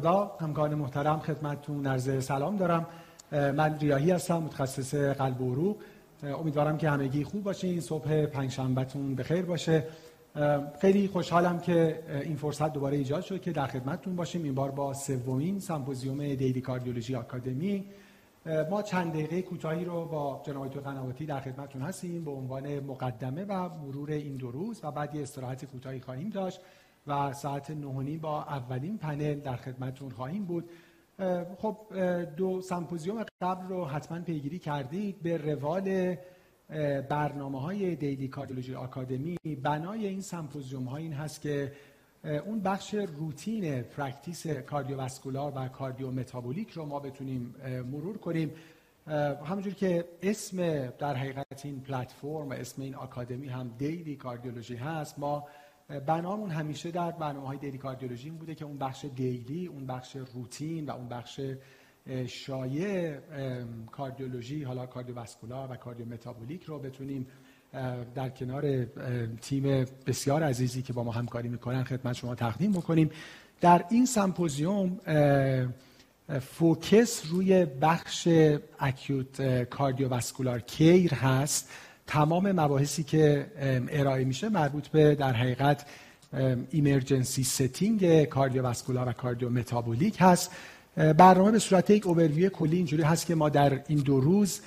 خدا همکاران محترم خدمتتون عرض سلام دارم. من ریاهی هستم متخصص قلب و عروق. امیدوارم که همگی خوب باشین. صبح پنجشنبهتون بخیر باشه. خیلی خوشحالم که این فرصت دوباره ایجاد شد که در خدمتتون باشیم. این بار با سومین سمپوزیوم دیلی کاردیولوژی آکادمی. ما چند دقیقه کوتاهی رو با جناب تو قنواتی در خدمتتون هستیم. به عنوان مقدمه و مرور این دو روز و بعد یه استراحت کوتاهی خواهیم داشت. و ساعت نه و نیم با اولین پنل در خدمتتون خواهیم بود. خب دو سمپوزیوم قبل رو حتما پیگیری کردید به روال برنامه های Daily Cardiology Academy. بنای این سمپوزیوم ها این هست که اون بخش روتین practice cardiovascular و cardiometabolic رو ما بتونیم مرور کنیم. همونجور که اسم در حقیقت این پلتفرم و اسم این آکادمی هم Daily Cardiology هست ما بنامون همیشه در برنامه های Daily Cardiology بوده که اون بخش daily اون بخش روتین و اون بخش شایع کاردیولوژی حالا cardiovascular و cardiometabolic رو بتونیم در کنار تیم بسیار عزیزی که با ما همکاری می‌کنن خدمت شما تقدیم بکنیم. در این سمپوزیوم focus روی بخش acute cardiovascular care هست. تمام مباحثی که ارائه میشه مربوط به در حقیقت emergency setting cardiovascular و cardiometabolic هست برنامه به صورت یک اوورویو کلی اینجوری هست که ما در این دو روز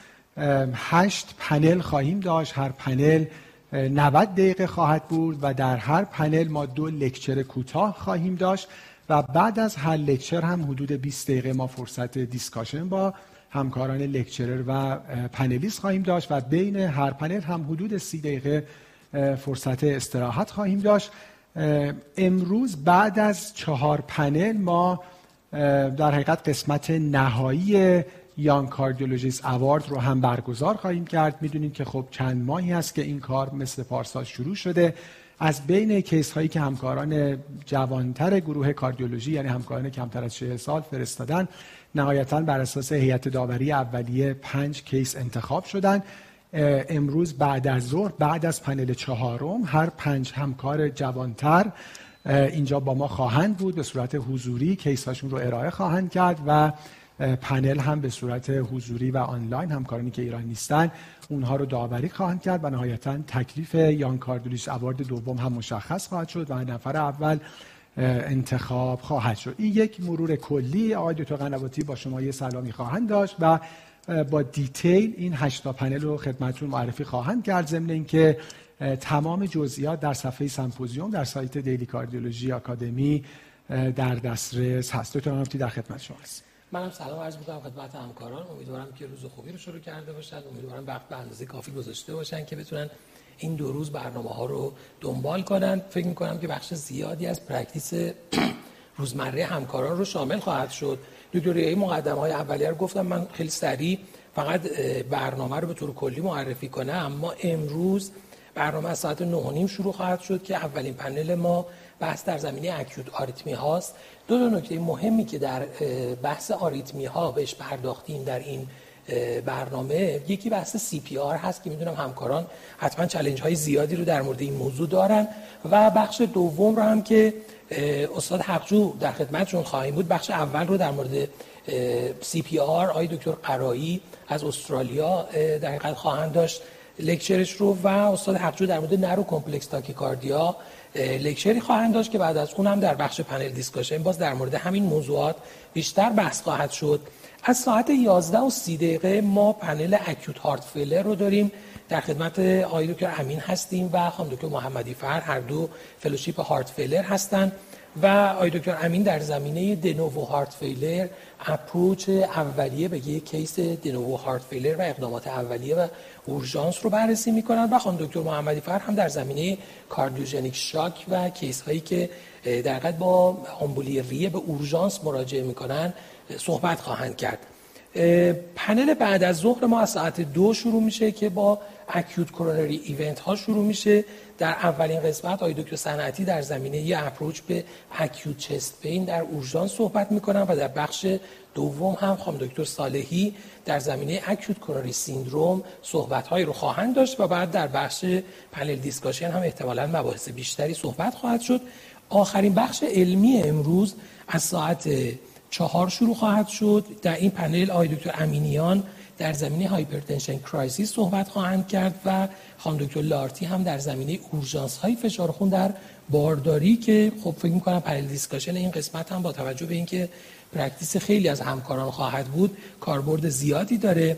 هشت پنل خواهیم داشت. هر پنل 90 دقیقه خواهد بود و در هر پنل ما دو lecture کوتاه خواهیم داشت و بعد از هر lecture هم حدود 20 دقیقه ما فرصت discussion با همکاران لکچرر و پنلیست خواهیم داشت و بین هر پنل هم حدود 30 دقیقه فرصت استراحت خواهیم داشت. امروز بعد از چهار پنل ما در حقیقت قسمت نهایی یان کاردیولوژیست اوارد رو هم برگزار خواهیم کرد. می‌دونید که خب چند ماهی هست که این کار مثل پارسال شروع شده. از بین کیس هایی که همکاران جوانتر گروه کاردیولوژی یعنی همکاران کمتر از 40 سال فرستادن نهایتا بر اساس هیئت داوری اولیه پنج case انتخاب شدن. امروز بعد از ظهر بعد از پنل چهارم هر پنج همکار جوانتر اینجا با ما خواهند بود به صورت حضوری case هاشون رو ارائه خواهند کرد و پنل هم به صورت حضوری و آنلاین همکارانی که ایران نیستن اونها رو داوری خواهند کرد و نهایتا تکلیف Young Cardiologist Award دوم هم مشخص خواهد شد و نفر اول انتخاب خواهد شد. این یک مرور کلی آقای دکتر قنواتی با شما یه سلامی خواهند داشت و با detail این هشتا پنل رو خدمتتون معرفی خواهند کرد. ضمن اینکه تمام جزئیات در صفحه سمپوزیوم در سایت Daily Cardiology Academy در دسترس هست. دکتر در خدمت شما هست منم سلام عرض می‌کنم خدمت همکاران. امیدوارم که روز خوبی رو شروع کرده باشن. امیدوارم وقت به اندازه کافی گذاشته باشن که بتونن این دو روز برنامه ها رو دنبال کنن. فکر می‌کنم که بخش زیادی از practice روزمره همکاران رو شامل خواهد شد. دکتر مقدمه های اولیه رو گفتم من خیلی سریع فقط برنامه رو به طور کلی معرفی کنم. اما امروز برنامه از ساعت 9 شروع خواهد شد که اولین پنل ما بحث در زمینه acute آریتمی هاست. دو دو نکته مهمی که در بحث آریتمی ها بهش پرداختیم در این برنامه. یکی بحث CPR هست که می‌دونم همکاران حتما challenge های زیادی رو در مورد این موضوع دارن. و بخش دوم رو هم که استاد حقجو در خدمتشون خواهیم بود بخش اول رو در مورد CPR آقای دکتر قرایی از استرالیا در خواهند داشت lecture ش رو. و استاد حقجو در مورد narrow complex tachycardia lecture ی خواهند داشت که بعد از اون هم در بخش پنل discussion باز در مورد همین موضوعات بیشتر بحث خواهد شد. از ساعت 11 و 30 دقیقه ما پنل acute heart failure رو داریم. در خدمت آقای دکتر امین هستیم و خانم دکتر محمدی فر هر دو fellowship heart failure هستند و آقای دکتر امین در زمینه de novo heart failure approach اولیه به یک case de novo heart failure و اقدامات اولیه و اورژانس رو بررسی می‌کنن و خانم دکتر محمدی فر هم در زمینه cardiogenic shock و case هایی که در با آمبولی ریه به اورژانس مراجعه می‌کنن صحبت خواهند کرد. پنل بعد از ظهر ما از ساعت دو شروع میشه که با acute coronary event ها شروع میشه. در اولین قسمت آقای دکتر صنعتی در زمینه یه approach به acute chest pain در اورژانس صحبت می‌کنن و در بخش دوم هم خانم دکتر صالحی در زمینه acute coronary syndrome صحبت هایی رو خواهند داشت و بعد در بخش panel discussion هم احتمالاً مباحث بیشتری صحبت خواهد شد. آخرین بخش علمی امروز از ساعت چهار شروع خواهد شد. در این پنل آقای دکتر امینیان در زمینه hypertension crisis صحبت خواهند کرد و خانم دکتر لارتی هم در زمینه اورژانس های فشار خون در بارداری که خب فکر می‌کنم panel discussion این قسمت هم با توجه به اینکه practice خیلی از همکاران خواهد بود کاربرد زیادی داره.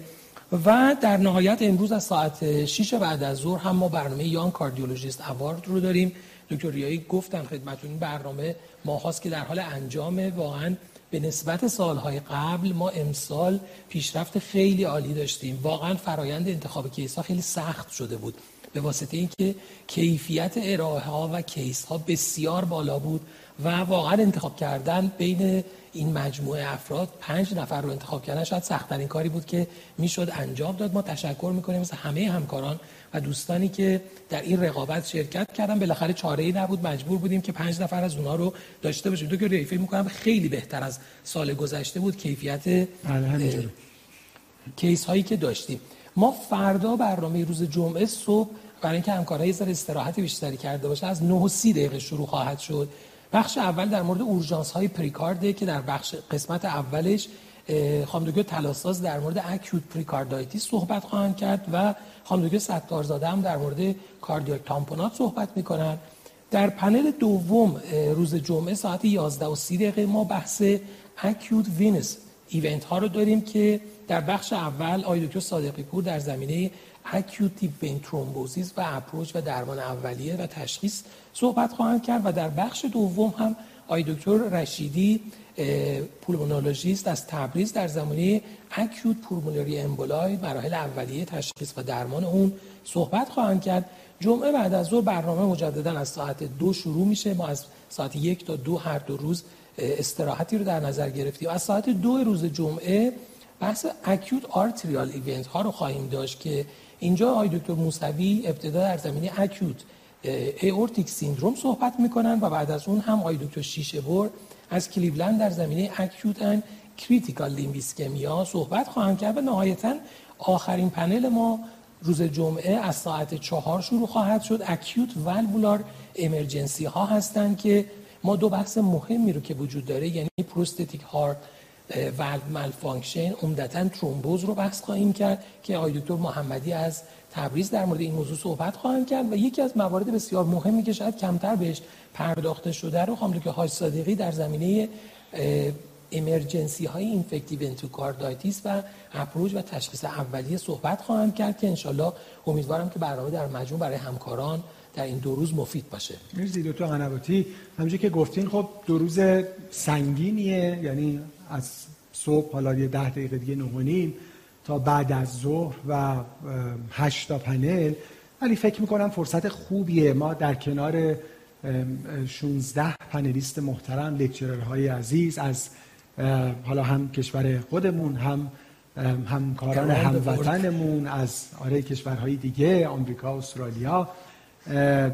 و در نهایت امروز از ساعت 6 بعد از ظهر هم ما برنامه یان کاردیولوژیست اوارد رو داریم. دکتر ریایی گفتن خدمتون این برنامه ماهاست که در حال انجام واقعا به نسبت سالهای قبل ما امسال پیشرفت خیلی عالی داشتیم. واقعا فرایند انتخاب کیس ها خیلی سخت شده بود. به واسطه اینکه کیفیت ارائه ها و کیس ها بسیار بالا بود و واقعا انتخاب کردن بین این مجموعه افراد پنج نفر رو انتخاب کردن شاید سختترین کاری بود که می‌شد انجام داد. ما تشکر می‌کنیم مثل همه همکاران و دوستانی که در این رقابت شرکت کردن. بالاخره چاره ای نبود. مجبور بودیم که پنج نفر از اونها رو داشته باشیم. تو که ریفی می‌کنم خیلی بهتر از سال گذشته بود کیفیت بله، کیس هایی که داشتیم. ما فردا برنامه روز جمعه صبح برای اینکه همکارای زر استراحت بیشتری کرده باشه از 9 و 30 دقیقه شروع خواهد شد. بخش اول در مورد اورژانس های پریکارده که در بخش قسمت اولش خانم دکتر تلاساز در مورد acute pericarditis صحبت خواهند کرد و خانم دکتر ستارزاده هم در مورد cardiac tamponade صحبت می‌کنن در پنل دوم روز جمعه ساعت 11 و 30 دقیقه ما بحث acute venous event ها رو داریم که در بخش اول آقای دکتر صادقی پور در زمینه acute deep vein thrombosis و approach و درمان اولیه و تشخیص صحبت خواهند کرد و در بخش دوم هم آقای دکتر رشیدی pulmonologist از تبریز در زمینه acute pulmonary emboli مراحل اولیه تشخیص و درمان اون صحبت خواهند کرد. جمعه بعد از ظهر برنامه مجددا از ساعت دو شروع میشه. ما از ساعت یک تا دو هر دو روز استراحتی رو در نظر گرفتیم. از ساعت دو روز جمعه بحث acute arterial event ها رو خواهیم داشت که اینجا آقای دکتر موسوی ابتدا در زمینه acute aortic syndrome صحبت می‌کنن و بعد از اون هم آقای دکتر شیشه بر از کلیولند در زمینه acute and critical limb ischemia صحبت خواهند کرد و نهایتا آخرین پنل ما روز جمعه از ساعت چهار شروع خواهد شد. acute valvular emergency ها هستند که ما دو بحث مهمی رو که وجود داره یعنی prosthetic heart valve malfunction عمدتا ترومبوز رو بحث خواهیم کرد که آقای دکتر محمدی از تبریز در مورد این موضوع صحبت خواهند کرد و یکی از موارد بسیار مهمی که شاید کمتر بهش پرداخته شده رو خانم دکتر های صادقی در زمینه emergency های infective endocarditis و approach و تشخیص اولیه صحبت خواهند کرد که انشالله امیدوارم که برنامه در مجموع برای همکاران در این دو روز مفید باشه. مرسی دکتر قنواتی همونجوری که گفتین خب دو روز سنگینیه یعنی از صبح حالا یه ده دقیقه دیگه نه تا بعد از ظهر و هشت تا پنل. ولی فکر می‌کنم فرصت خوبیه. ما در کنار 16 پنلیست محترم لکچررهای عزیز از حالا هم کشور خودمون هم همکاران هموطنمون از آره کشورهای دیگه آمریکا استرالیا.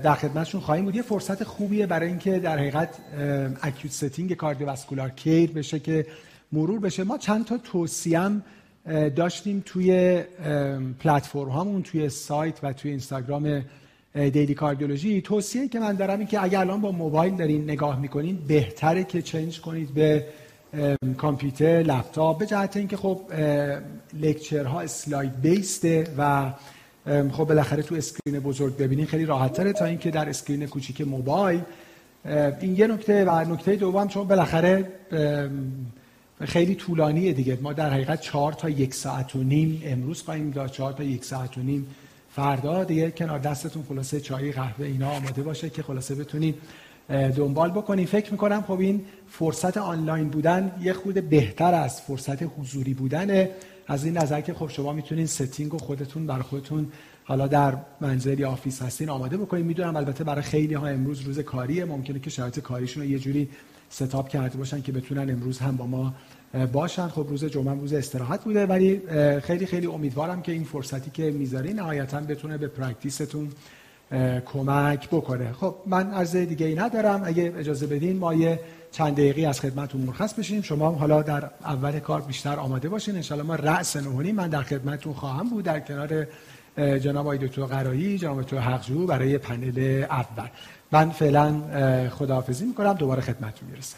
در خدمتشون خواهیم بود. یه فرصت خوبیه برای اینکه در حقیقت acute setting cardiovascular care بشه که مرور بشه. ما چند تا توصیم داشتیم توی پلتفرم هامون توی سایت و توی اینستاگرام Daily Cardiology توصیه که من دارم این که اگر الان با موبایل دارین نگاه می‌کنین بهتره که change کنید به کامپیوتر لپتاپ به جهت اینکه خب lecture ها slide based ه و خب بالاخره تو screen بزرگ ببینین خیلی راحت تره تا اینکه در screen کوچیک موبایل این یه نکته و نکته دوم چون بالاخره خیلی طولانیه دیگه. ما در حقیقت چهار تا یک ساعت و نیم امروز خواهیم داشت چهار تا یک ساعت و نیم فردا. دیگه کنار دستتون خلاصه چای قهوه اینا آماده باشه که خلاصه بتونید دنبال بکنید فکر می‌کنم خب این فرصت آنلاین بودن یه خود بهتر از فرصت حضوری بودنه. از این نظر که خب شما می‌تونین setting و خودتون برای خودتون حالا در منزل یا office هستین آماده بکنید می‌دونم البته برای خیلی ها امروز روز کاریه. ممکنه که شرایط کاریشون رو یه جوری setup کرده باشن که بتونن امروز هم با ما باشن. خب روز جمعه روز استراحت بوده ولی خیلی خیلی امیدوارم که این فرصتی که می‌ذاری نهایتا بتونه به practice تون کمک بکنه. خب من عرض دیگه ای ندارم. اگه اجازه بدین ما یه چند دقیقی از خدمتتون مرخص بشیم. شما حالا در اول کار بیشتر آماده باشین. انشالله ما رأس نه و نیم من در خدمتتون خواهم بود. در کنار جناب آقای دکتر قرایی جناب دکتر حقجو برای پنل اول. من فعلا خداحافظی می‌کنم. دوباره خدمتتون می‌رسم.